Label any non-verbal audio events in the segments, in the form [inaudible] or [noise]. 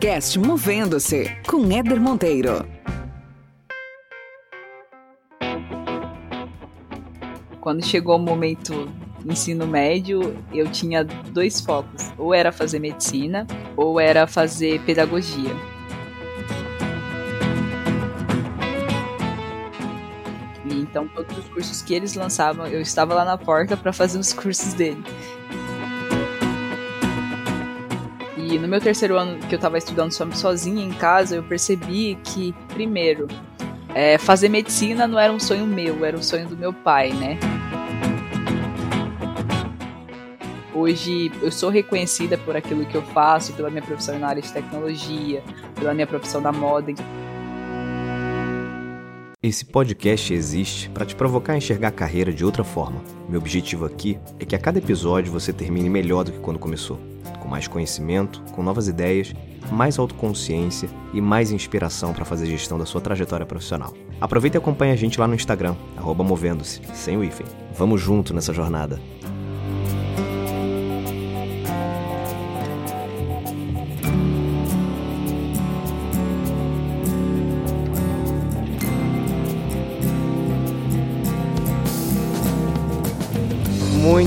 podcast Movendo-se com Éder Monteiro. Quando chegou o momento ensino médio, eu tinha dois focos: ou era fazer medicina, ou era fazer pedagogia. E então, todos os cursos que eles lançavam, eu estava lá na porta para fazer os cursos dele. No meu terceiro ano que eu estava estudando sozinha em casa, eu percebi que, primeiro, é, fazer medicina não era um sonho meu, era um sonho do meu pai, né? Hoje eu sou reconhecida por aquilo que eu faço, pela minha profissão na área de tecnologia, pela minha profissão da moda. Esse podcast existe para te provocar a enxergar a carreira de outra forma. Meu objetivo aqui é que a cada episódio você termine melhor do que quando começou com mais conhecimento, com novas ideias, mais autoconsciência e mais inspiração para fazer gestão da sua trajetória profissional. Aproveita e acompanhe a gente lá no Instagram, movendo-se, sem o hífen. Vamos junto nessa jornada.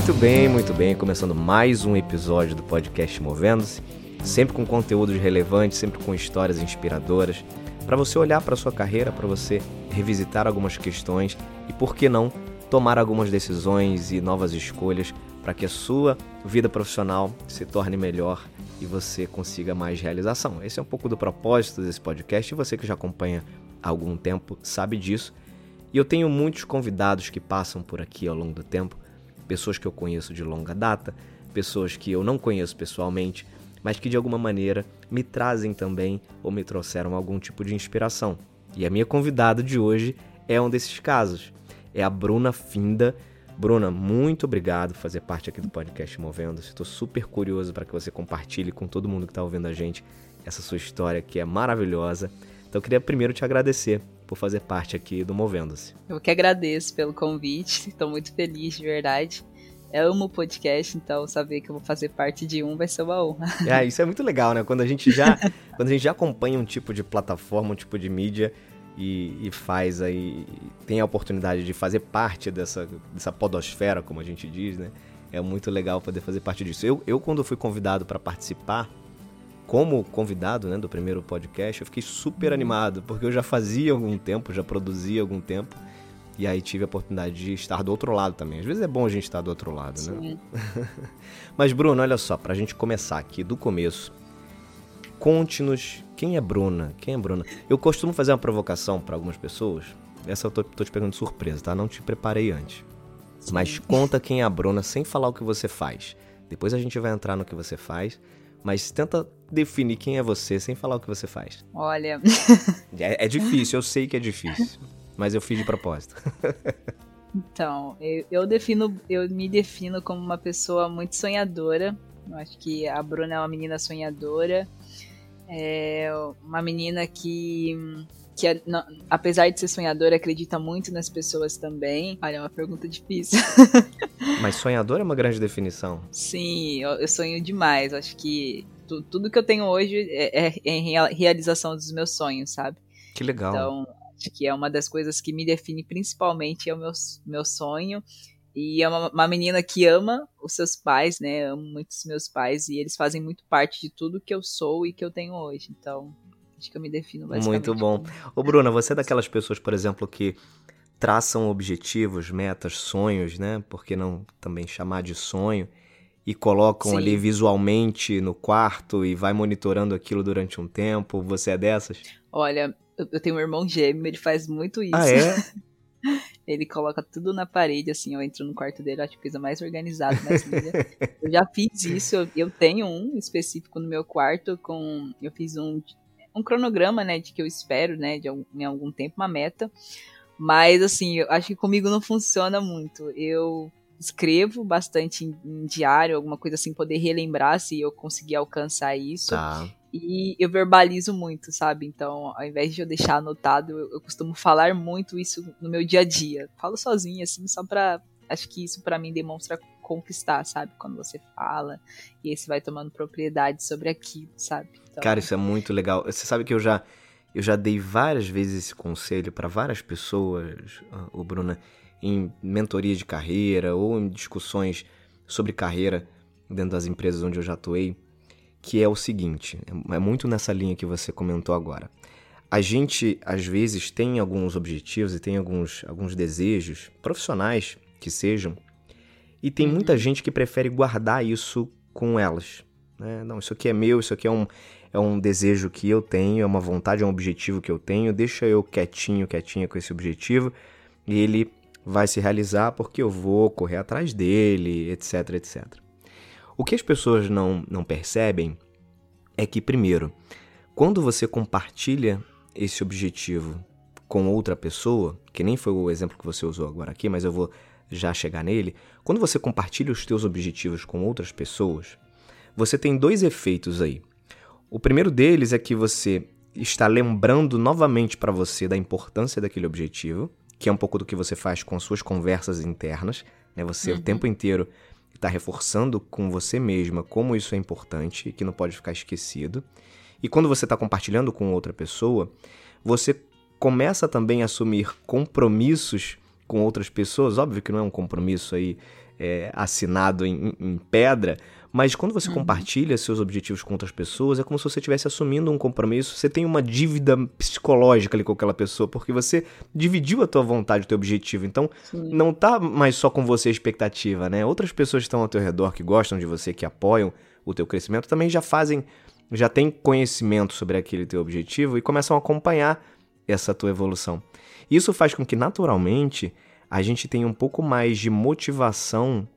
Muito bem, muito bem. Começando mais um episódio do podcast Movendo-se, sempre com conteúdos relevantes, sempre com histórias inspiradoras, para você olhar para sua carreira, para você revisitar algumas questões e, por que não, tomar algumas decisões e novas escolhas para que a sua vida profissional se torne melhor e você consiga mais realização. Esse é um pouco do propósito desse podcast e você que já acompanha há algum tempo sabe disso. E eu tenho muitos convidados que passam por aqui ao longo do tempo pessoas que eu conheço de longa data, pessoas que eu não conheço pessoalmente, mas que de alguma maneira me trazem também ou me trouxeram algum tipo de inspiração. E a minha convidada de hoje é um desses casos. É a Bruna Finda. Bruna, muito obrigado por fazer parte aqui do podcast Movendo-se. Estou super curioso para que você compartilhe com todo mundo que está ouvindo a gente essa sua história que é maravilhosa. Então eu queria primeiro te agradecer por fazer parte aqui do Movendo-se. Eu que agradeço pelo convite, [laughs] estou muito feliz de verdade. Eu amo o podcast, então saber que eu vou fazer parte de um vai ser uma honra. [laughs] É, isso é muito legal, né? Quando a gente já, [laughs] quando a gente já acompanha um tipo de plataforma, um tipo de mídia e, e faz aí, tem a oportunidade de fazer parte dessa, dessa podosfera, como a gente diz, né? É muito legal poder fazer parte disso. Eu, eu quando fui convidado para participar como convidado né, do primeiro podcast, eu fiquei super uhum. animado, porque eu já fazia algum tempo, já produzia algum tempo, e aí tive a oportunidade de estar do outro lado também. Às vezes é bom a gente estar do outro lado, né? Sim. né? [laughs] Mas, Bruno, olha só, pra gente começar aqui do começo, conte-nos quem é Bruna? Quem é Bruna? Eu costumo fazer uma provocação para algumas pessoas. Essa eu tô, tô te pegando de surpresa, tá? Não te preparei antes. Sim. Mas conta quem é a Bruna sem falar o que você faz. Depois a gente vai entrar no que você faz mas tenta definir quem é você sem falar o que você faz. Olha. [laughs] é, é difícil, eu sei que é difícil. Mas eu fiz de propósito. [laughs] então, eu, eu, defino, eu me defino como uma pessoa muito sonhadora. Eu acho que a Bruna é uma menina sonhadora. É uma menina que que é, não, apesar de ser sonhadora, acredita muito nas pessoas também. Olha, é uma pergunta difícil. [laughs] Mas sonhador é uma grande definição. Sim, eu, eu sonho demais. Acho que tu, tudo que eu tenho hoje é, é, em realização dos meus sonhos, sabe? Que legal. Então, acho que é uma das coisas que me define principalmente é o meu, meu sonho. E é uma, uma menina que ama os seus pais, né? Amo muito os meus pais e eles fazem muito parte de tudo que eu sou e que eu tenho hoje. Então, Acho que eu me defino basicamente. Muito bom. Ô, Bruna, você é daquelas pessoas, por exemplo, que traçam objetivos, metas, sonhos, né? Por que não também chamar de sonho? E colocam Sim. ali visualmente no quarto e vai monitorando aquilo durante um tempo. Você é dessas? Olha, eu tenho um irmão gêmeo, ele faz muito isso. Ah, é? [laughs] Ele coloca tudo na parede, assim, eu entro no quarto dele, acho que coisa mais organizada, mais linda. eu já fiz isso, eu, eu, tenho um específico no meu quarto, com eu fiz um um cronograma, né, de que eu espero, né, de algum, em algum tempo, uma meta. Mas, assim, eu acho que comigo não funciona muito. Eu escrevo bastante em, em diário, alguma coisa assim, poder relembrar se eu conseguir alcançar isso. Tá. E eu verbalizo muito, sabe? Então, ao invés de eu deixar anotado, eu, eu costumo falar muito isso no meu dia a dia. Falo sozinha, assim, só pra. Acho que isso para mim demonstra conquistar, sabe? Quando você fala e aí você vai tomando propriedade sobre aquilo, sabe? Então... Cara, isso é muito legal. Você sabe que eu já eu já dei várias vezes esse conselho para várias pessoas, o Bruna, em mentoria de carreira ou em discussões sobre carreira dentro das empresas onde eu já atuei, que é o seguinte, é muito nessa linha que você comentou agora. A gente às vezes tem alguns objetivos e tem alguns, alguns desejos profissionais que sejam, e tem muita uhum. gente que prefere guardar isso com elas. Né? Não, isso aqui é meu, isso aqui é um, é um desejo que eu tenho, é uma vontade, é um objetivo que eu tenho, deixa eu quietinho, quietinha com esse objetivo e ele vai se realizar porque eu vou correr atrás dele, etc, etc. O que as pessoas não, não percebem é que, primeiro, quando você compartilha esse objetivo com outra pessoa, que nem foi o exemplo que você usou agora aqui, mas eu vou já chegar nele, quando você compartilha os teus objetivos com outras pessoas, você tem dois efeitos aí. O primeiro deles é que você está lembrando novamente para você da importância daquele objetivo, que é um pouco do que você faz com as suas conversas internas, né? Você uhum. o tempo inteiro está reforçando com você mesma como isso é importante e que não pode ficar esquecido. E quando você está compartilhando com outra pessoa, você começa também a assumir compromissos com outras pessoas. Óbvio que não é um compromisso aí é, assinado em, em pedra, mas quando você uhum. compartilha seus objetivos com outras pessoas, é como se você estivesse assumindo um compromisso. Você tem uma dívida psicológica ali com aquela pessoa, porque você dividiu a tua vontade, o teu objetivo. Então, Sim. não tá mais só com você a expectativa, né? Outras pessoas que estão ao teu redor, que gostam de você, que apoiam o teu crescimento, também já fazem, já têm conhecimento sobre aquele teu objetivo e começam a acompanhar essa tua evolução. Isso faz com que, naturalmente, a gente tenha um pouco mais de motivação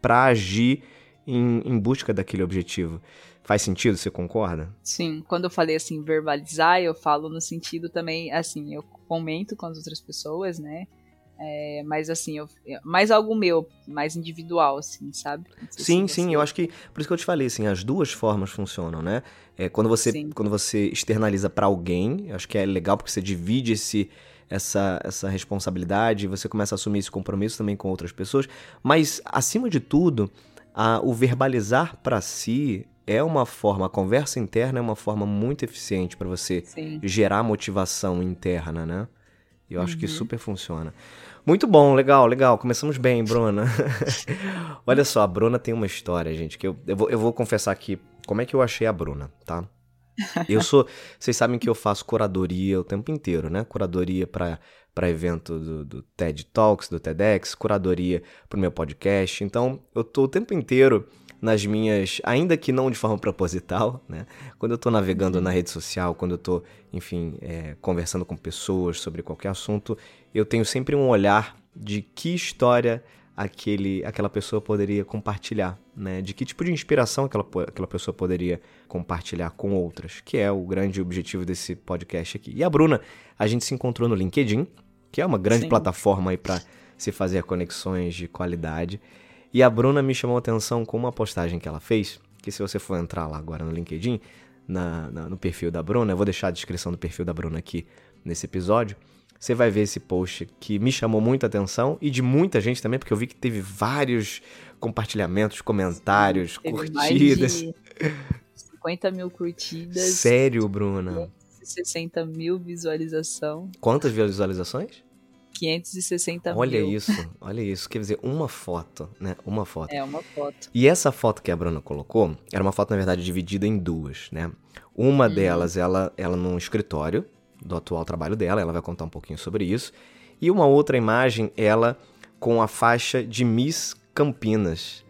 para agir em, em busca daquele objetivo. Faz sentido? Você concorda? Sim, quando eu falei assim, verbalizar, eu falo no sentido também, assim, eu comento com as outras pessoas, né? É, mas assim, eu, mais algo meu, mais individual, assim, sabe? Sim, sim, eu acho que. Por isso que eu te falei, assim, as duas formas funcionam, né? É, quando, você, quando você externaliza para alguém, acho que é legal porque você divide esse, essa, essa responsabilidade, você começa a assumir esse compromisso também com outras pessoas. Mas, acima de tudo, a, o verbalizar para si é uma forma, a conversa interna é uma forma muito eficiente para você Sim. gerar motivação interna, né? E eu uhum. acho que uhum. super funciona. Muito bom, legal, legal. Começamos bem, Bruna. [laughs] Olha só, a Bruna tem uma história, gente, que eu, eu, vou, eu vou confessar aqui como é que eu achei a Bruna, tá? Eu sou. Vocês sabem que eu faço curadoria o tempo inteiro, né? Curadoria para para evento do, do, TED Talks, do TEDx, curadoria para o meu podcast. Então, eu tô o tempo inteiro nas minhas, ainda que não de forma [laughs] proposital, né? Quando eu estou navegando na rede social, quando eu estou, enfim, é, conversando com pessoas sobre qualquer assunto, eu tenho sempre um olhar de que história aquele, aquela pessoa poderia compartilhar, né? De que tipo de inspiração aquela, aquela pessoa poderia compartilhar com outras, que é o grande objetivo desse podcast aqui. E a Bruna, a gente se encontrou no LinkedIn, que é uma grande Sim. plataforma aí para se fazer conexões de qualidade. E a Bruna me chamou a atenção com uma postagem que ela fez, que se você for entrar lá agora no LinkedIn, na, na, no perfil da Bruna, eu vou deixar a descrição do perfil da Bruna aqui nesse episódio, você vai ver esse post que me chamou muita atenção e de muita gente também, porque eu vi que teve vários compartilhamentos, comentários, Sim, curtidas. Mais de 50 mil curtidas. Sério, Bruna? 560 mil visualização. Quantas visualizações? 560 olha mil. Olha isso, olha isso. Quer dizer, uma foto, né? Uma foto. É, uma foto. E essa foto que a Bruna colocou, era uma foto, na verdade, dividida em duas, né? Uma hum. delas, ela, ela num escritório do atual trabalho dela, ela vai contar um pouquinho sobre isso. E uma outra imagem, ela com a faixa de Miss Campinas,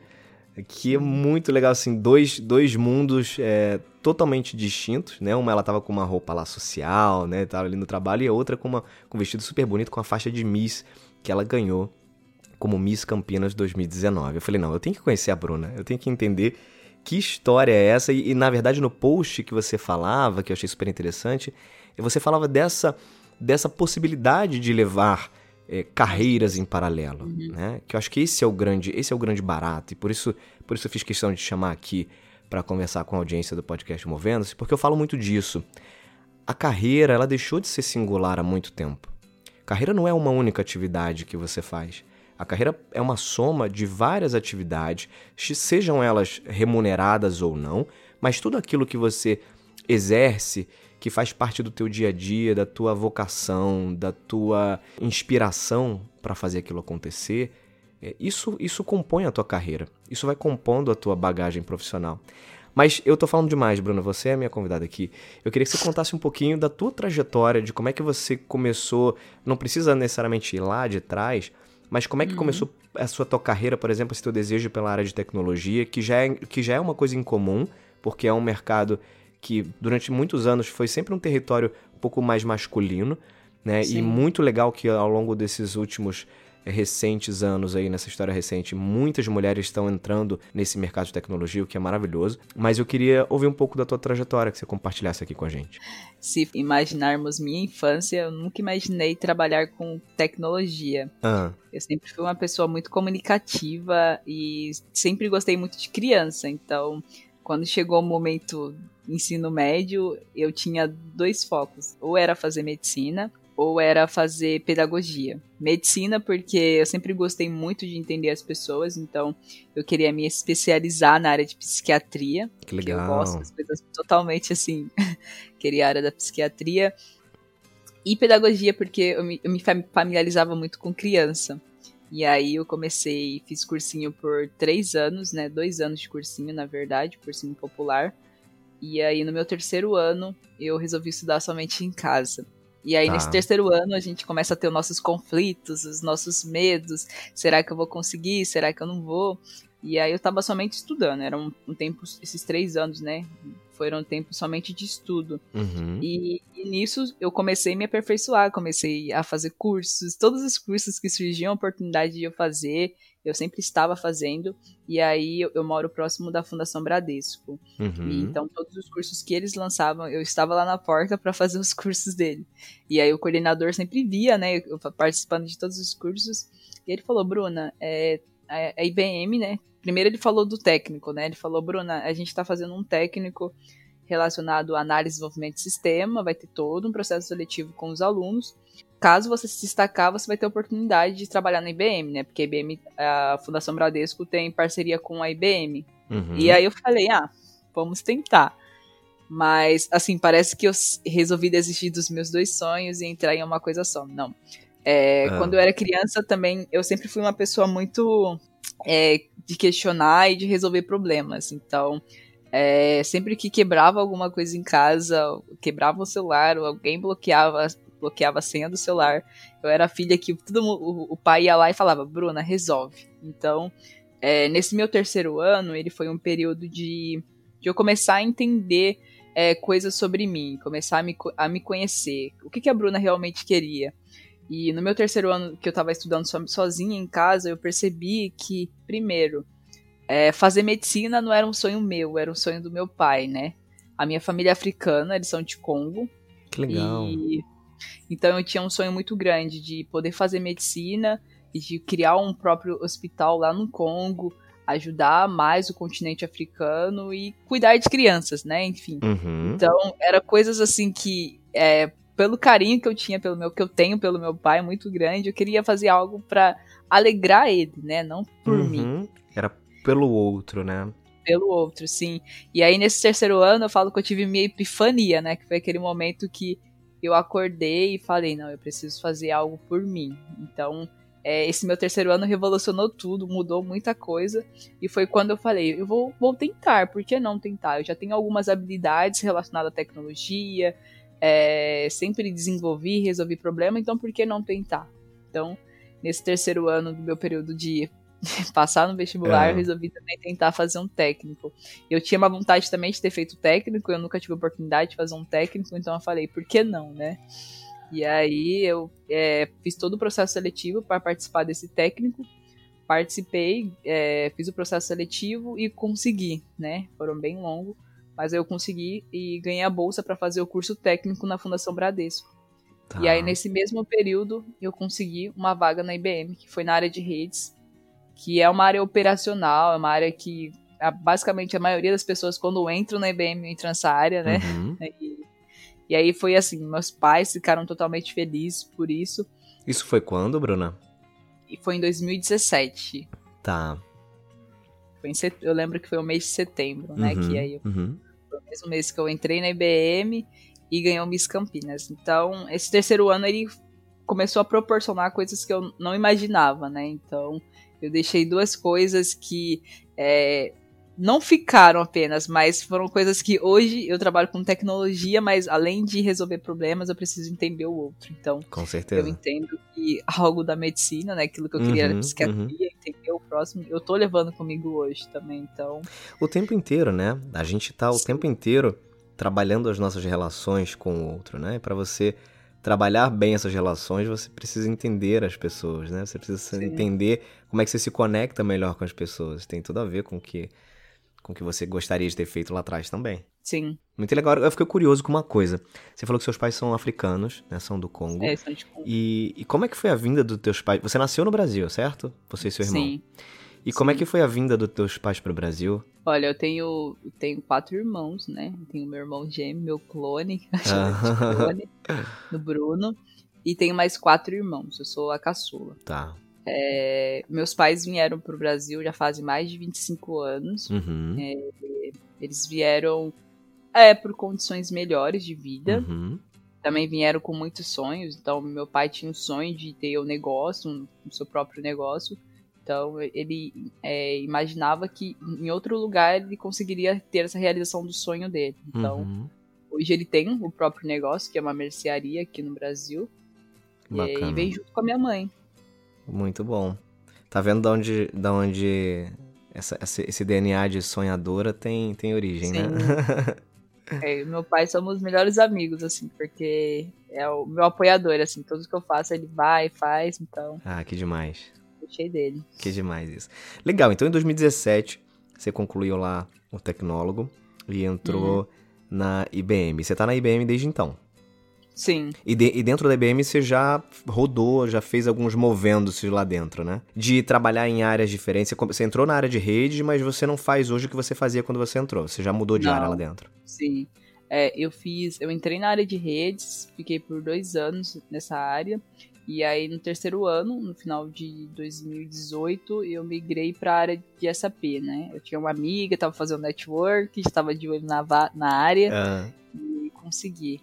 que é muito legal, assim, dois, dois mundos é, totalmente distintos, né? Uma ela tava com uma roupa lá social, né, tava ali no trabalho, e a outra com, uma, com um vestido super bonito, com a faixa de Miss que ela ganhou como Miss Campinas 2019. Eu falei, não, eu tenho que conhecer a Bruna, eu tenho que entender que história é essa, e, e na verdade no post que você falava, que eu achei super interessante, você falava dessa, dessa possibilidade de levar é, carreiras em paralelo, uhum. né? Que eu acho que esse é o grande, esse é o grande barato e por isso, por isso eu fiz questão de chamar aqui para conversar com a audiência do podcast Movendo-se, porque eu falo muito disso. A carreira, ela deixou de ser singular há muito tempo. Carreira não é uma única atividade que você faz. A carreira é uma soma de várias atividades, sejam elas remuneradas ou não, mas tudo aquilo que você exerce, que faz parte do teu dia a dia, da tua vocação, da tua inspiração para fazer aquilo acontecer, é, isso, isso compõe a tua carreira. Isso vai compondo a tua bagagem profissional. Mas eu tô falando demais, Bruno. Você é a minha convidada aqui. Eu queria que você contasse um pouquinho da tua trajetória, de como é que você começou. Não precisa necessariamente ir lá de trás, mas como é que uhum. começou a sua tua carreira, por exemplo, esse teu desejo pela área de tecnologia, que já é, que já é uma coisa incomum, porque é um mercado que durante muitos anos foi sempre um território um pouco mais masculino, né? Sim. E muito legal que ao longo desses últimos recentes anos aí, nessa história recente, muitas mulheres estão entrando nesse mercado de tecnologia, o que é maravilhoso. Mas eu queria ouvir um pouco da tua trajetória, que você compartilhasse aqui com a gente. Se imaginarmos minha infância, eu nunca imaginei trabalhar com tecnologia. Ah. Eu sempre fui uma pessoa muito comunicativa e sempre gostei muito de criança, então quando chegou o momento ensino médio, eu tinha dois focos. Ou era fazer medicina, ou era fazer pedagogia. Medicina, porque eu sempre gostei muito de entender as pessoas, então eu queria me especializar na área de psiquiatria. Que legal. Eu gosto das coisas totalmente assim. [laughs] queria a área da psiquiatria. E pedagogia, porque eu me, eu me familiarizava muito com criança. E aí eu comecei, fiz cursinho por três anos, né? Dois anos de cursinho, na verdade, cursinho popular. E aí no meu terceiro ano eu resolvi estudar somente em casa. E aí, tá. nesse terceiro ano, a gente começa a ter os nossos conflitos, os nossos medos. Será que eu vou conseguir? Será que eu não vou? E aí eu tava somente estudando. Era um, um tempo, esses três anos, né? Foram um tempo somente de estudo. Uhum. E, e, nisso eu comecei a me aperfeiçoar, comecei a fazer cursos. Todos os cursos que surgiam a oportunidade de eu fazer, eu sempre estava fazendo. E aí eu, eu moro próximo da Fundação Bradesco. Uhum. E, então todos os cursos que eles lançavam, eu estava lá na porta para fazer os cursos dele. E aí o coordenador sempre via, né, eu participando de todos os cursos. E ele falou, Bruna, é, a IBM, né? Primeiro ele falou do técnico, né? Ele falou, Bruna, a gente está fazendo um técnico relacionado à análise e desenvolvimento de sistema, vai ter todo um processo seletivo com os alunos caso você se destacar, você vai ter oportunidade de trabalhar na IBM, né? Porque a IBM, a Fundação Bradesco tem parceria com a IBM. Uhum. E aí eu falei, ah, vamos tentar. Mas, assim, parece que eu resolvi desistir dos meus dois sonhos e entrar em uma coisa só. Não. É, ah. Quando eu era criança também, eu sempre fui uma pessoa muito é, de questionar e de resolver problemas. Então, é, sempre que quebrava alguma coisa em casa, quebrava o celular, ou alguém bloqueava bloqueava a senha do celular. Eu era a filha que todo o, o pai ia lá e falava, Bruna, resolve. Então, é, nesse meu terceiro ano, ele foi um período de, de eu começar a entender é, coisas sobre mim, começar a me, a me conhecer. O que, que a Bruna realmente queria. E no meu terceiro ano, que eu estava estudando sozinha em casa, eu percebi que, primeiro, é, fazer medicina não era um sonho meu, era um sonho do meu pai, né? A minha família é africana, eles são de Congo. Que legal. E então eu tinha um sonho muito grande de poder fazer medicina e de criar um próprio hospital lá no Congo, ajudar mais o continente africano e cuidar de crianças, né? Enfim. Uhum. Então, era coisas assim que é, pelo carinho que eu tinha pelo meu que eu tenho pelo meu pai muito grande, eu queria fazer algo para alegrar ele, né? Não por uhum. mim. Era pelo outro, né? Pelo outro, sim. E aí nesse terceiro ano eu falo que eu tive minha epifania, né? Que foi aquele momento que eu acordei e falei, não, eu preciso fazer algo por mim. Então, é, esse meu terceiro ano revolucionou tudo, mudou muita coisa. E foi quando eu falei, eu vou, vou tentar, por que não tentar? Eu já tenho algumas habilidades relacionadas à tecnologia, é, sempre desenvolvi, resolvi problema, então por que não tentar? Então, nesse terceiro ano do meu período de [laughs] passar no vestibular, é. eu resolvi também tentar fazer um técnico. Eu tinha uma vontade também de ter feito técnico, eu nunca tive oportunidade de fazer um técnico, então eu falei, por que não, né? E aí eu é, fiz todo o processo seletivo para participar desse técnico, participei, é, fiz o processo seletivo e consegui, né? Foram bem longos, mas eu consegui e ganhei a bolsa para fazer o curso técnico na Fundação Bradesco. Tá. E aí, nesse mesmo período, eu consegui uma vaga na IBM, que foi na área de redes, que é uma área operacional, é uma área que basicamente a maioria das pessoas quando entram na IBM entram nessa área, né? Uhum. [laughs] E, e, aí foi assim, meus pais ficaram totalmente felizes por isso. Isso foi quando, Bruna? foi em 2017. Tá. Foi em set... Eu lembro que foi o mês de setembro, né? Uhum, que aí uhum. Mesmo mês que eu entrei na IBM e ganhou Miss Campinas. Então, esse terceiro ano ele começou a proporcionar coisas que eu não imaginava, né? Então, eu deixei duas coisas que é, não ficaram apenas, mas foram coisas que hoje eu trabalho com tecnologia, mas além de resolver problemas, eu preciso entender o outro. Então, Com certeza. eu entendo que algo da medicina, né, aquilo que eu queria era Uhum, psiquiatria, entender o próximo, eu tô levando comigo hoje também. Então, O tempo inteiro, né? A gente tá o Sim. tempo inteiro trabalhando as nossas relações com o outro, né? Para você trabalhar bem essas relações, você precisa entender as pessoas, né? Você precisa Sim. entender como é que você se conecta melhor com as pessoas. Tem tudo a ver com o que com o que você gostaria de ter feito lá atrás também. sim, Muito legal. Eu fiquei curioso com uma coisa. Você falou que seus pais são africanos, né? São do Congo. é, são de E, e como é que foi a vinda dos teus pais? Você nasceu no Brasil, certo? Você e seu irmão. Sim. E como é sim. que foi a vinda dos teus pais para o Brasil? Olha, eu tenho, eu tenho quatro irmãos, né? Eu tenho meu irmão gêmeo, meu clone, [laughs] Ah. clone, no Bruno, e tenho mais quatro irmãos. Eu sou a caçula. Tá. É, meus pais vieram pro Brasil já fazem mais de 25 anos. Uhum. Eles vieram é, por condições melhores de vida. Uhum. Também vieram com muitos sonhos. Então, meu pai tinha um sonho de ter um negócio, um, o seu próprio negócio. Então, ele é, imaginava que em outro lugar ele conseguiria ter essa realização do sonho dele. Então, Uhum. hoje ele tem o próprio negócio, que é uma mercearia aqui no Brasil. E, aí Bacana. veio junto com a minha mãe. Muito bom. Tá vendo da onde, da onde essa, esse, DNA de sonhadora tem, tem origem, né? [laughs] É, meu pai somos os melhores amigos, assim, porque é o meu apoiador, assim, tudo que eu faço ele vai, faz, então ah, que demais. gostei dele. Que demais isso. Legal, então em 2017 você concluiu lá o tecnólogo e entrou Uhum. na IBM. Você tá na IBM desde então. Sim, E, de- e dentro da IBM você já rodou, já fez alguns movendo-se lá dentro, né? De trabalhar em áreas diferentes. Você entrou na área de rede, mas você não faz hoje o que você fazia quando você entrou. Você já mudou de Não. área lá dentro. sim. É, eu fiz, eu entrei na área de redes, fiquei por dois anos nessa área. E aí no terceiro ano, no final de 2018, eu migrei para a área de SAP, né? Eu tinha uma amiga, tava fazendo network, estava de olho na, na área. Ah, e consegui.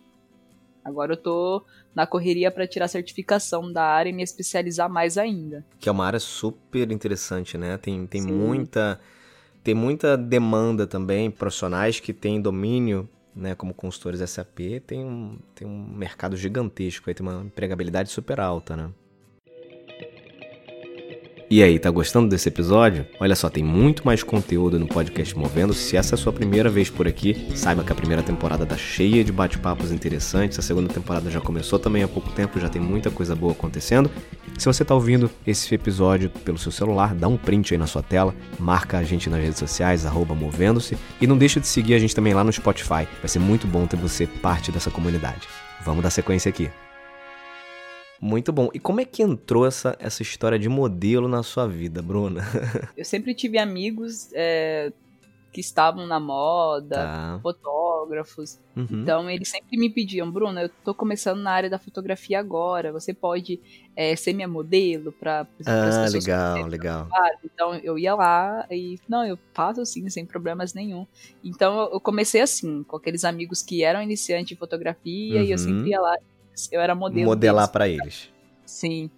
Agora eu tô na correria para tirar certificação da área e me especializar mais ainda. que é uma área super interessante, né? Tem, tem Sim. muita tem muita demanda também, profissionais que têm domínio, né, como consultores SAP, tem um, tem um mercado gigantesco, aí tem uma empregabilidade super alta, né? E aí, tá gostando desse episódio? Olha só, tem muito mais conteúdo no podcast Movendo. Se essa é a sua primeira vez por aqui, saiba que a primeira temporada tá cheia de bate-papos interessantes. A segunda temporada já começou também há pouco tempo, já tem muita coisa boa acontecendo. Se você tá ouvindo esse episódio pelo seu celular, dá um print aí na sua tela, marca a gente nas redes sociais, Movendo-se, e não deixa de seguir a gente também lá no Spotify. Vai ser muito bom ter você parte dessa comunidade. Vamos dar sequência aqui. Muito bom. E como é que entrou essa, essa história de modelo na sua vida, Bruna? [laughs] Eu sempre tive amigos é, que estavam na moda, Tá. fotógrafos. Uhum. Então eles sempre me pediam, Bruna, eu tô começando na área da fotografia agora. Você pode é, ser minha modelo para as ah, legal, legal. Então eu ia lá e, não, eu faço sim, sem problemas nenhum. Então eu- comecei assim, com aqueles amigos que eram iniciantes em fotografia e eu Uhum. sempre ia lá, eu era modelo. Modelar pra eles. Sim.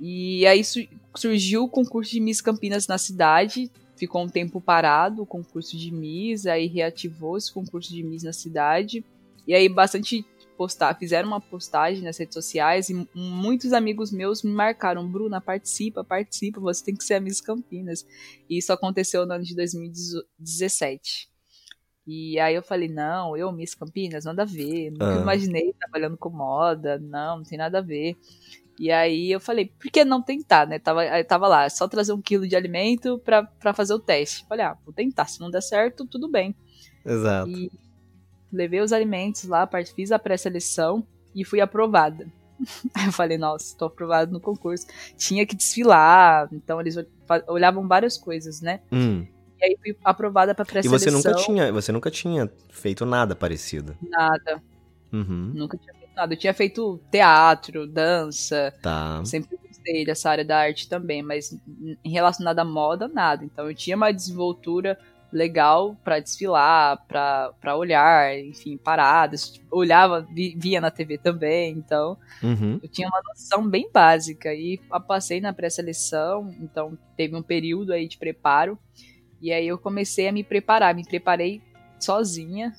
E aí su- surgiu o concurso de Miss Campinas na cidade. Ficou um tempo parado o concurso de Miss, aí reativou esse concurso de Miss na cidade. E aí bastante postar, fizeram uma postagem nas redes sociais e muitos amigos meus me marcaram, Bruna, participa, participa, você tem que ser a Miss Campinas. E isso aconteceu no ano de 2017. E aí eu falei, não, eu Miss Campinas, nada a ver, nunca Ah. imaginei trabalhando com moda, não, não tem nada a ver. E aí eu falei, por que não tentar, né? Tava, tava lá, só trazer um quilo de alimento pra, pra fazer o teste. Falei, ah, vou tentar, se não der certo, tudo bem. Exato. E levei os alimentos lá, fiz a pré-seleção e fui aprovada. [laughs] Aí eu falei, nossa, tô aprovada no concurso. Tinha que desfilar, então eles olhavam várias coisas, né? Hum. E aí fui aprovada pra E pré-seleção. você nunca tinha, você nunca tinha feito nada parecido. Nada, Uhum. nunca tinha feito relacionado. Eu tinha feito teatro, dança. Tá. Sempre gostei dessa área da arte também, mas em relacionado à moda, nada. Então eu tinha uma desenvoltura legal para desfilar, para olhar, enfim, paradas. Olhava, via na TV também, então uhum. eu tinha uma noção bem básica. E passei na pré-seleção, então teve um período aí de preparo. E aí eu comecei a me preparar, me preparei sozinha.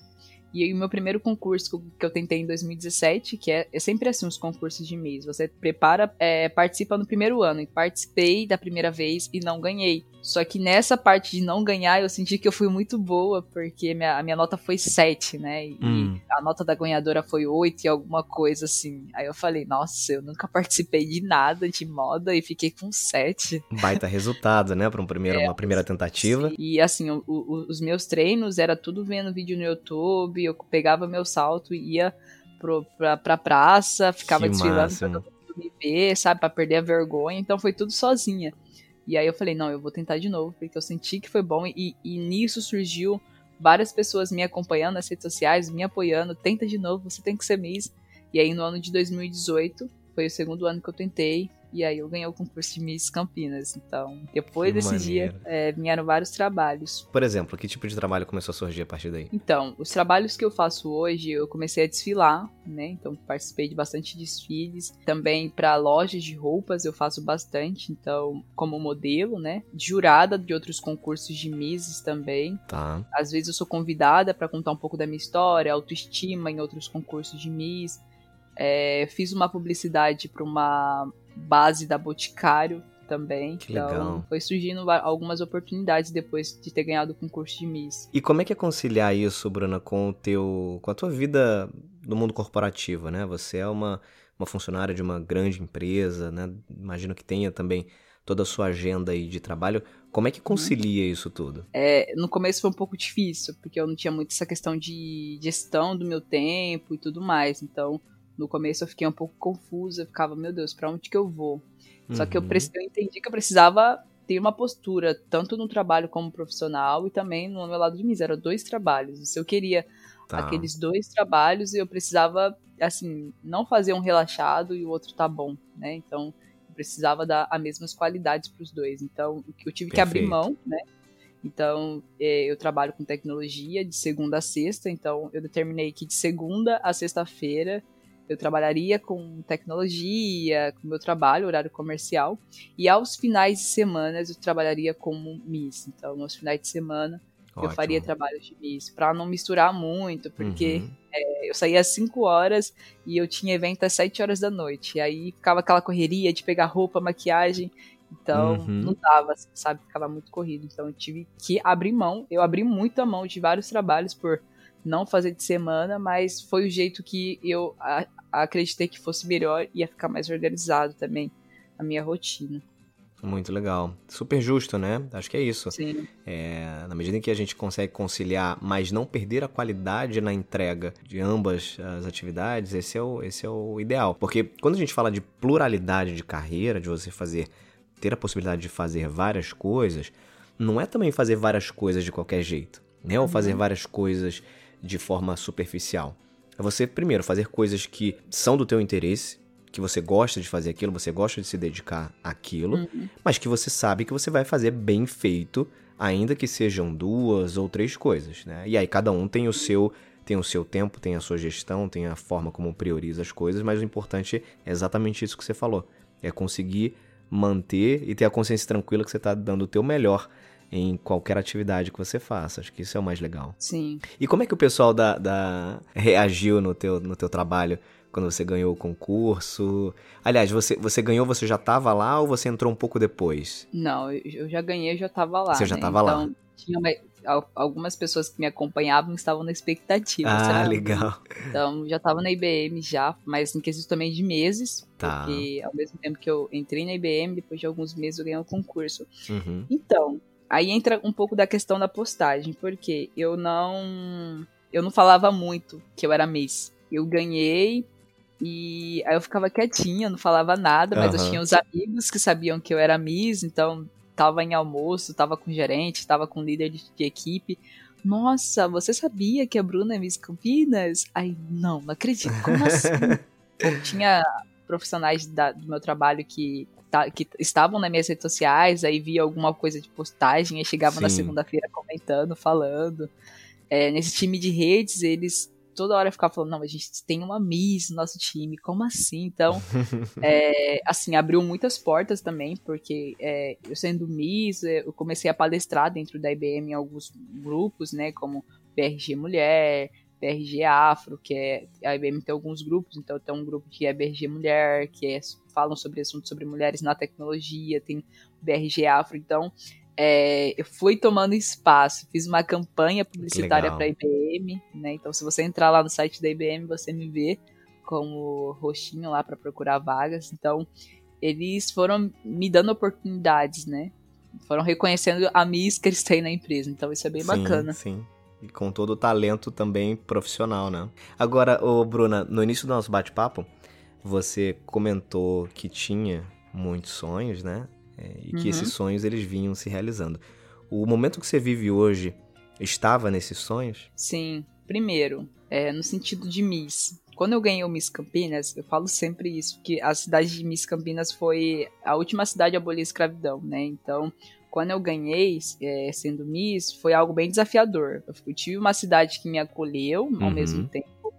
E o meu primeiro concurso que eu tentei em 2017, que é, é sempre assim os concursos de mês. Você prepara, é, participa no primeiro ano. E participei da primeira vez e não ganhei. Só que nessa parte de não ganhar, eu senti que eu fui muito boa, porque minha, a minha nota foi 7, né? E hum. a nota da ganhadora foi 8 e alguma coisa assim. Aí eu falei, nossa, eu nunca participei de nada de moda e fiquei com 7. Baita resultado, né? Para um primeiro, é, uma primeira tentativa. Sim. E assim, o, o, os meus treinos era tudo vendo vídeo no YouTube, eu pegava meu salto e ia pro, pra, pra praça, ficava que desfilando máximo. pra todo mundo me ver, sabe? Pra perder a vergonha. Então foi tudo sozinha. E aí eu falei, não, eu vou tentar de novo, porque eu senti que foi bom. E, e nisso surgiu várias pessoas me acompanhando nas redes sociais, me apoiando. Tenta de novo, você tem que ser Miss. E aí no ano de 2018, foi o segundo ano que eu tentei. E aí eu ganhei o concurso de Miss Campinas. Então, depois Que desse maneiro. dia, é, vieram vários trabalhos. Por exemplo, que tipo de trabalho começou a surgir a partir daí? Então, os trabalhos que eu faço hoje, eu comecei a desfilar, né? Então, participei de bastante desfiles. Também para lojas de roupas eu faço bastante, então, como modelo, né? Jurada de outros concursos de Misses também. Tá. Às vezes eu sou convidada para contar um pouco da minha história, autoestima em outros concursos de Miss. É, fiz uma publicidade para uma base da Boticário também. Que então, legal. foi surgindo algumas oportunidades depois de ter ganhado o concurso de Miss. E como é que é conciliar isso, Bruna, com o teu, com a tua vida no mundo corporativo, né? Você é uma, uma funcionária de uma grande empresa, né? Imagino que tenha também toda a sua agenda aí de trabalho. Como é que concilia isso tudo? É, no começo foi um pouco difícil, porque eu não tinha muito essa questão de gestão do meu tempo e tudo mais. Então, no começo eu fiquei um pouco confusa, eu ficava, meu Deus, pra onde que eu vou? Só que eu, Uhum. eu entendi que eu precisava ter uma postura, tanto no trabalho como profissional e também no meu lado de mim. Eram dois trabalhos. Se eu queria Tá. aqueles dois trabalhos, eu precisava, assim, não fazer um relaxado e o outro tá bom, né? Então, eu precisava dar as mesmas qualidades para os dois. Então, eu tive que abrir Perfeito. mão, né? Então, eh, eu trabalho com tecnologia de segunda a sexta, então eu determinei que de segunda a sexta-feira eu trabalharia com tecnologia, com meu trabalho, horário comercial, e aos finais de semana eu trabalharia como Miss. Então, nos finais de semana eu Ótimo. faria trabalho de Miss, para não misturar muito, porque Uhum. eu saía às 5 horas e eu tinha evento às 7 horas da noite. E aí ficava aquela correria de pegar roupa, maquiagem. Então, Uhum. não dava, assim, sabe? Ficava muito corrido. Então, eu tive que abrir mão. Eu abri muito a mão de vários trabalhos por não fazer de semana, mas foi o jeito que eu a- acreditei que fosse melhor e ia ficar mais organizado também a minha rotina. Muito legal. Super justo, né? Acho que é isso. Sim, É, na medida em que a gente consegue conciliar, mas não perder a qualidade na entrega de ambas as atividades, esse é o, esse é o ideal. Porque quando a gente fala de pluralidade de carreira, de você fazer, ter a possibilidade de fazer várias coisas, não é também fazer várias coisas de qualquer jeito, né? Ou fazer várias coisas de forma superficial. É você, primeiro, fazer coisas que são do teu interesse, que você gosta de fazer aquilo, você gosta de se dedicar àquilo, mas que você sabe que você vai fazer bem feito, ainda que sejam duas ou três coisas, né? E aí cada um tem o seu tem o seu tempo, tem a sua gestão, tem a forma como prioriza as coisas, mas o importante é exatamente isso que você falou, é conseguir manter e ter a consciência tranquila que você está dando o teu melhor em qualquer atividade que você faça. Acho que isso é o mais legal. sim. E como é que o pessoal da, da- reagiu no teu, no teu trabalho quando você ganhou o concurso? Aliás, você, você ganhou, você já estava lá ou você entrou um pouco depois? Não, eu- já ganhei, eu já tava lá. Você já né? tava lá. Então, Tinha uma- al- algumas pessoas que me acompanhavam estavam na expectativa. Ah, sabe? legal. Então, já tava na IBM já, mas em quesito também de meses. Tá. Porque ao mesmo tempo que eu entrei na IBM, depois de alguns meses eu ganhei o concurso. Uhum. Então, aí entra um pouco da questão da postagem, porque eu não eu não falava muito que eu era Miss. Eu ganhei e aí eu ficava quietinha, não falava nada, mas eu Aham. tinha os amigos que sabiam que eu era Miss, então tava em almoço, tava com gerente, tava com líder de, de equipe, nossa, você sabia que a Bruna é Miss Campinas? Aí, não, não acredito, como assim? [laughs] Tinha profissionais da, do meu trabalho que, tá, que estavam nas minhas redes sociais, aí via alguma coisa de postagem, e chegavam na segunda-feira comentando, falando. É, nesse time de redes, eles toda hora ficavam falando, não, a gente tem uma Miss no nosso time, como assim? Então, [laughs] é, assim, abriu muitas portas também, porque é, eu sendo Miss, é, eu comecei a palestrar dentro da IBM em alguns grupos, né, como BRG Mulher, BRG Afro, que é a IBM tem alguns grupos, então tem um grupo de BRG Mulher, que é, falam sobre assuntos sobre mulheres na tecnologia, tem BRG Afro, então é, eu fui tomando espaço, fiz uma campanha publicitária para a IBM, né? Então, se você entrar lá no site da IBM, você me vê como roxinho lá para procurar vagas. Então, eles foram me dando oportunidades, né? Foram reconhecendo a Miss que eles têm na empresa. Então, isso é bem sim, bacana. Sim. E com todo o talento também profissional, né? Agora, ô Bruna, no início do nosso bate-papo, você comentou que tinha muitos sonhos, né? É, e que uhum. esses sonhos eles vinham se realizando. O momento que você vive hoje estava nesses sonhos? Sim. Primeiro, é, no sentido de Miss. Quando eu ganhei o Miss Campinas, eu falo sempre isso, que a cidade de Miss Campinas foi a última cidade a abolir a escravidão, né? Então, quando eu ganhei é, sendo Miss, foi algo bem desafiador. Eu tive uma cidade que me acolheu ao uhum. mesmo tempo,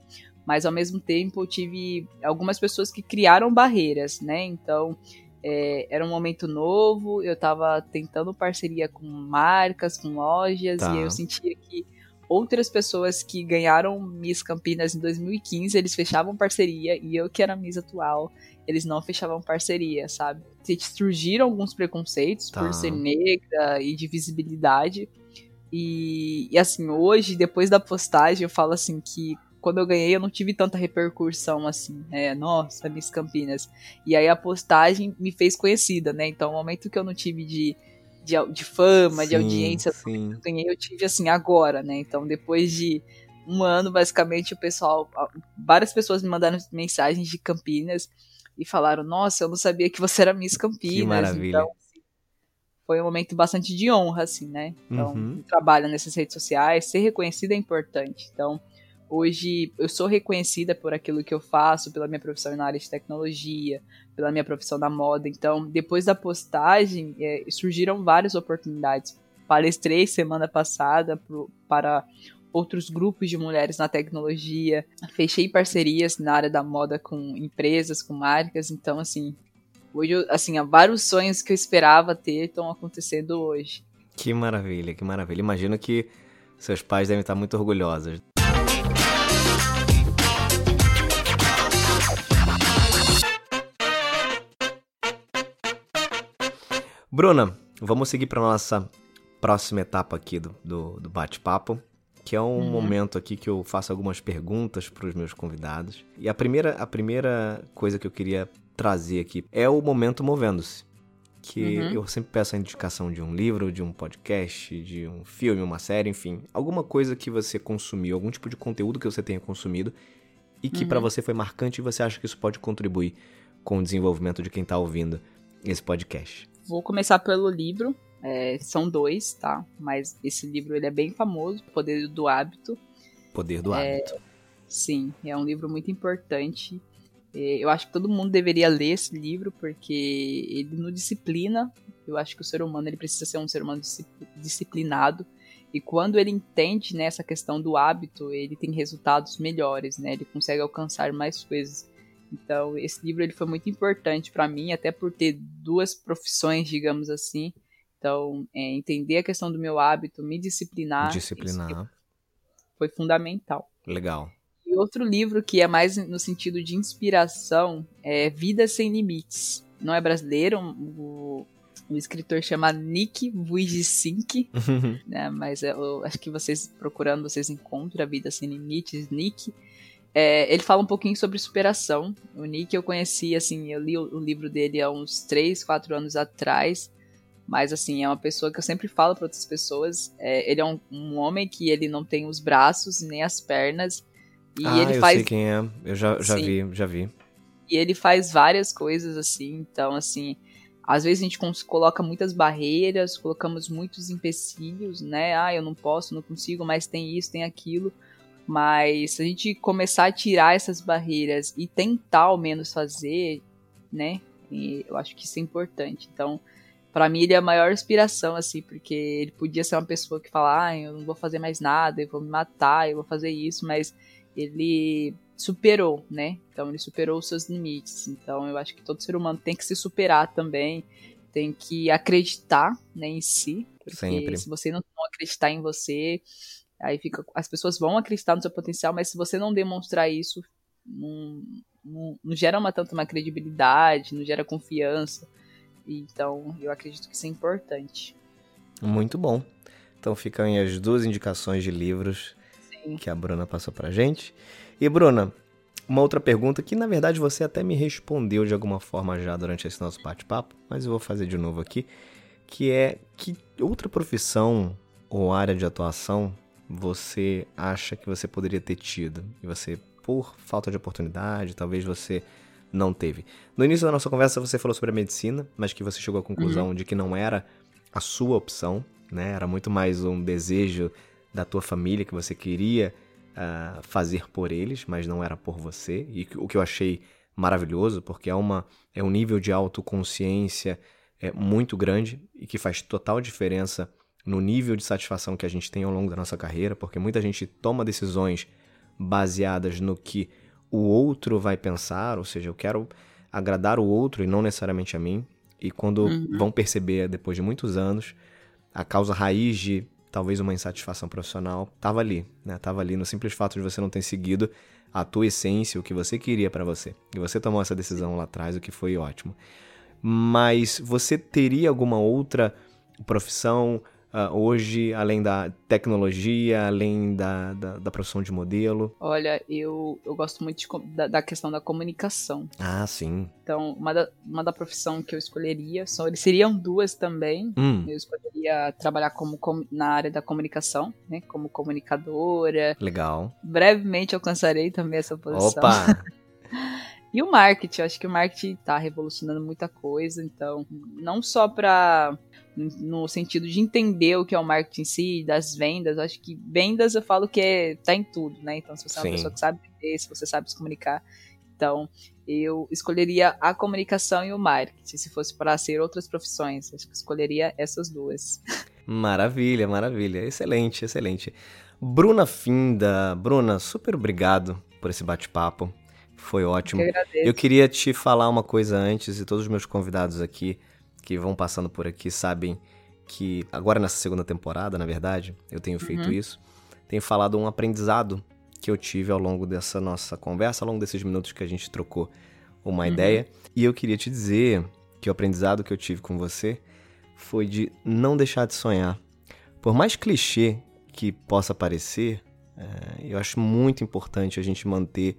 mas ao mesmo tempo eu tive algumas pessoas que criaram barreiras, né? Então, é, era um momento novo, eu estava tentando parceria com marcas, com lojas, tá. e eu sentia que outras pessoas que ganharam Miss Campinas em 2015, eles fechavam parceria, e eu que era Miss atual, eles não fechavam parceria, sabe? Surgiram alguns preconceitos tá. por ser negra e de visibilidade, e, e assim, hoje, depois da postagem, eu falo assim que quando eu ganhei, eu não tive tanta repercussão assim, né? Nossa, Miss Campinas. E aí a postagem me fez conhecida, né? Então, o momento que eu não tive de, de, de fama, sim, de audiência, que eu ganhei, eu tive assim agora, né? Então, depois de um ano, basicamente, o pessoal, várias pessoas me mandaram mensagens de Campinas e falaram: Nossa, eu não sabia que você era Miss Campinas. Que maravilha. Então, assim, foi um momento bastante de honra, assim, né? Então, uhum. trabalho nessas redes sociais, ser reconhecida é importante. Então, Hoje eu sou reconhecida por aquilo que eu faço, pela minha profissão na área de tecnologia, pela minha profissão na moda. Então, depois da postagem, é, surgiram várias oportunidades. Palestrei semana passada pro, para outros grupos de mulheres na tecnologia, fechei parcerias na área da moda com empresas, com marcas. Então, assim, hoje, assim, vários sonhos que eu esperava ter estão acontecendo hoje. Que maravilha, que maravilha. Imagino que seus pais devem estar muito orgulhosos. Bruna, vamos seguir para nossa próxima etapa aqui do, do, do bate-papo, que é um uhum. momento aqui que eu faço algumas perguntas para os meus convidados. E a primeira, a primeira coisa que eu queria trazer aqui é o momento movendo-se. Que uhum. eu sempre peço a indicação de um livro, de um podcast, de um filme, uma série, enfim, alguma coisa que você consumiu, algum tipo de conteúdo que você tenha consumido e que uhum. para você foi marcante e você acha que isso pode contribuir com o desenvolvimento de quem está ouvindo esse podcast. Vou começar pelo livro. É, são dois, tá? Mas esse livro ele é bem famoso, Poder do Hábito. Poder do é, Hábito. Sim, é um livro muito importante. É, eu acho que todo mundo deveria ler esse livro porque ele nos disciplina. Eu acho que o ser humano ele precisa ser um ser humano disciplinado. E quando ele entende né, essa questão do hábito, ele tem resultados melhores, né? Ele consegue alcançar mais coisas. Então, esse livro ele foi muito importante para mim, até por ter duas profissões, digamos assim. Então, é, entender a questão do meu hábito, me disciplinar. Disciplinar. Foi fundamental. Legal. E outro livro que é mais no sentido de inspiração é Vida Sem Limites. Não é brasileiro, o, o escritor chama Nick Vujicic, [laughs] né? Mas eu acho que vocês procurando, vocês encontram a Vida Sem Limites, Nick. É, ele fala um pouquinho sobre superação. O Nick eu conheci, assim, eu li o, o, livro dele há uns 3, 4 anos atrás. Mas, assim, é uma pessoa que eu sempre falo para outras pessoas. É, ele é um, um, homem que ele não tem os braços nem as pernas. E ah, ele eu faz... sei quem é. Eu já, já vi, já vi. E ele faz várias coisas, assim. Então, assim, às vezes a gente coloca muitas barreiras, colocamos muitos empecilhos, né? Ah, eu não posso, não consigo, mas tem isso, tem aquilo. Mas se a gente começar a tirar essas barreiras e tentar ao menos fazer, né? eu acho que isso é importante. Então, para mim ele é a maior inspiração, assim, porque ele podia ser uma pessoa que fala, ah, eu não vou fazer mais nada, eu vou me matar, eu vou fazer isso, mas ele superou, né? Então ele superou os seus limites. Então eu acho que todo ser humano tem que se superar também, tem que acreditar né, em si, porque Sempre. se você não acreditar em você, aí fica, as pessoas vão acreditar no seu potencial, mas se você não demonstrar isso, não, não, não gera uma tanto uma credibilidade, não gera confiança. Então eu acredito que isso é importante. Muito bom. Então ficam aí as duas indicações de livros Sim. que a Bruna passou pra gente. E Bruna, uma outra pergunta que na verdade você até me respondeu de alguma forma já durante esse nosso bate-papo, mas eu vou fazer de novo aqui, que é que outra profissão ou área de atuação você acha que você poderia ter tido e você por falta de oportunidade, talvez você não teve. No início da nossa conversa você falou sobre a medicina, mas que você chegou à conclusão uhum. de que não era a sua opção, né? Era muito mais um desejo da tua família que você queria uh, fazer por eles, mas não era por você. E o que eu achei maravilhoso, porque é, uma, é um nível de autoconsciência é, muito grande e que faz total diferença no nível de satisfação que a gente tem ao longo da nossa carreira, porque muita gente toma decisões baseadas no que o outro vai pensar, ou seja, eu quero agradar o outro e não necessariamente a mim. E quando uhum. vão perceber, depois de muitos anos, a causa raiz de talvez uma insatisfação profissional, estava ali, né? Tava ali no simples fato de você não ter seguido a tua essência, o que você queria para você. E você tomou essa decisão lá atrás, o que foi ótimo. Mas você teria alguma outra profissão uh, hoje, além da tecnologia, além da, da, da, profissão de modelo? Olha, eu, eu gosto muito de, da, da, questão da comunicação. Ah, sim. Então, uma da, uma da profissão que eu escolheria, são, seriam duas também. Hum. Eu escolheria trabalhar como, na área da comunicação, né? Como comunicadora. Legal. Brevemente alcançarei também essa posição. Opa! [laughs] E o marketing, eu acho que o marketing está revolucionando muita coisa, então, não só para no sentido de entender o que é o marketing em si, das vendas. Eu acho que vendas eu falo que é, tá em tudo, né? Então, se você é uma Sim. pessoa que sabe vender, se você sabe se comunicar. Então, eu escolheria a comunicação e o marketing. Se fosse para ser outras profissões, acho que escolheria essas duas. Maravilha, maravilha. Excelente, excelente. Bruna Finda, Bruna, super obrigado por esse bate-papo. Foi ótimo. Eu, eu queria te falar uma coisa antes, e todos os meus convidados aqui que vão passando por aqui sabem que agora nessa segunda temporada, na verdade, eu tenho feito uhum. isso. Tenho falado um aprendizado que eu tive ao longo dessa nossa conversa, ao longo desses minutos que a gente trocou uma uhum. ideia. E eu queria te dizer que o aprendizado que eu tive com você foi de não deixar de sonhar. Por mais clichê que possa parecer, é, eu acho muito importante a gente manter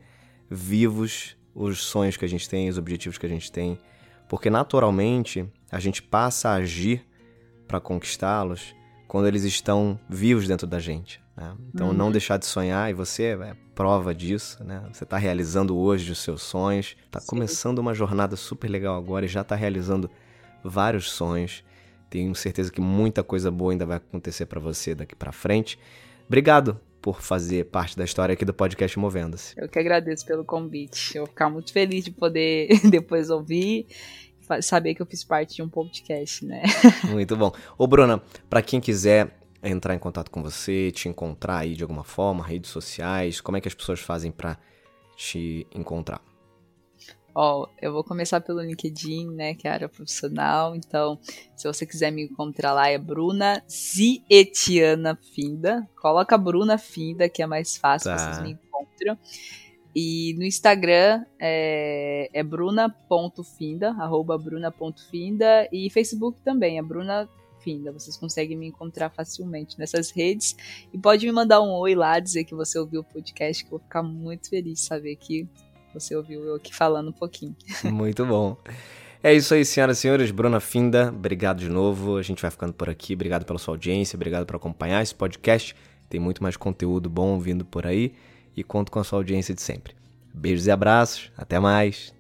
vivos os sonhos que a gente tem, os objetivos que a gente tem, porque naturalmente a gente passa a agir para conquistá-los quando eles estão vivos dentro da gente. Né? Então, uhum. não deixar de sonhar, e você é prova disso, né? Você está realizando hoje os seus sonhos, está começando uma jornada super legal agora e já está realizando vários sonhos. Tenho certeza que muita coisa boa ainda vai acontecer para você daqui para frente. Obrigado por fazer parte da história aqui do podcast Movendo-se. Eu que agradeço pelo convite. Eu vou ficar muito feliz de poder [laughs] depois ouvir saber que eu fiz parte de um podcast, né? [laughs] Muito bom. Ô, Bruna, para quem quiser entrar em contato com você, te encontrar aí de alguma forma, redes sociais, como é que as pessoas fazem para te encontrar? Ó, oh, eu vou começar pelo LinkedIn, né, que é a área profissional. Então, se você quiser me encontrar lá, é Bruna Zietiana Finda. Coloca Bruna Finda, que é mais fácil, tá. vocês me encontram. E no Instagram é, é bruna.finda, arroba bruna.finda, e Facebook também, é Bruna Finda. Vocês conseguem me encontrar facilmente nessas redes. E pode me mandar um oi lá, dizer que você ouviu o podcast, que eu vou ficar muito feliz de saber que você ouviu eu aqui falando um pouquinho. [laughs] Muito bom. É isso aí, senhoras e senhores. Bruna Finda, obrigado de novo. A gente vai ficando por aqui. Obrigado pela sua audiência, obrigado por acompanhar esse podcast. Tem muito mais conteúdo bom vindo por aí e conto com a sua audiência de sempre. Beijos e abraços, até mais.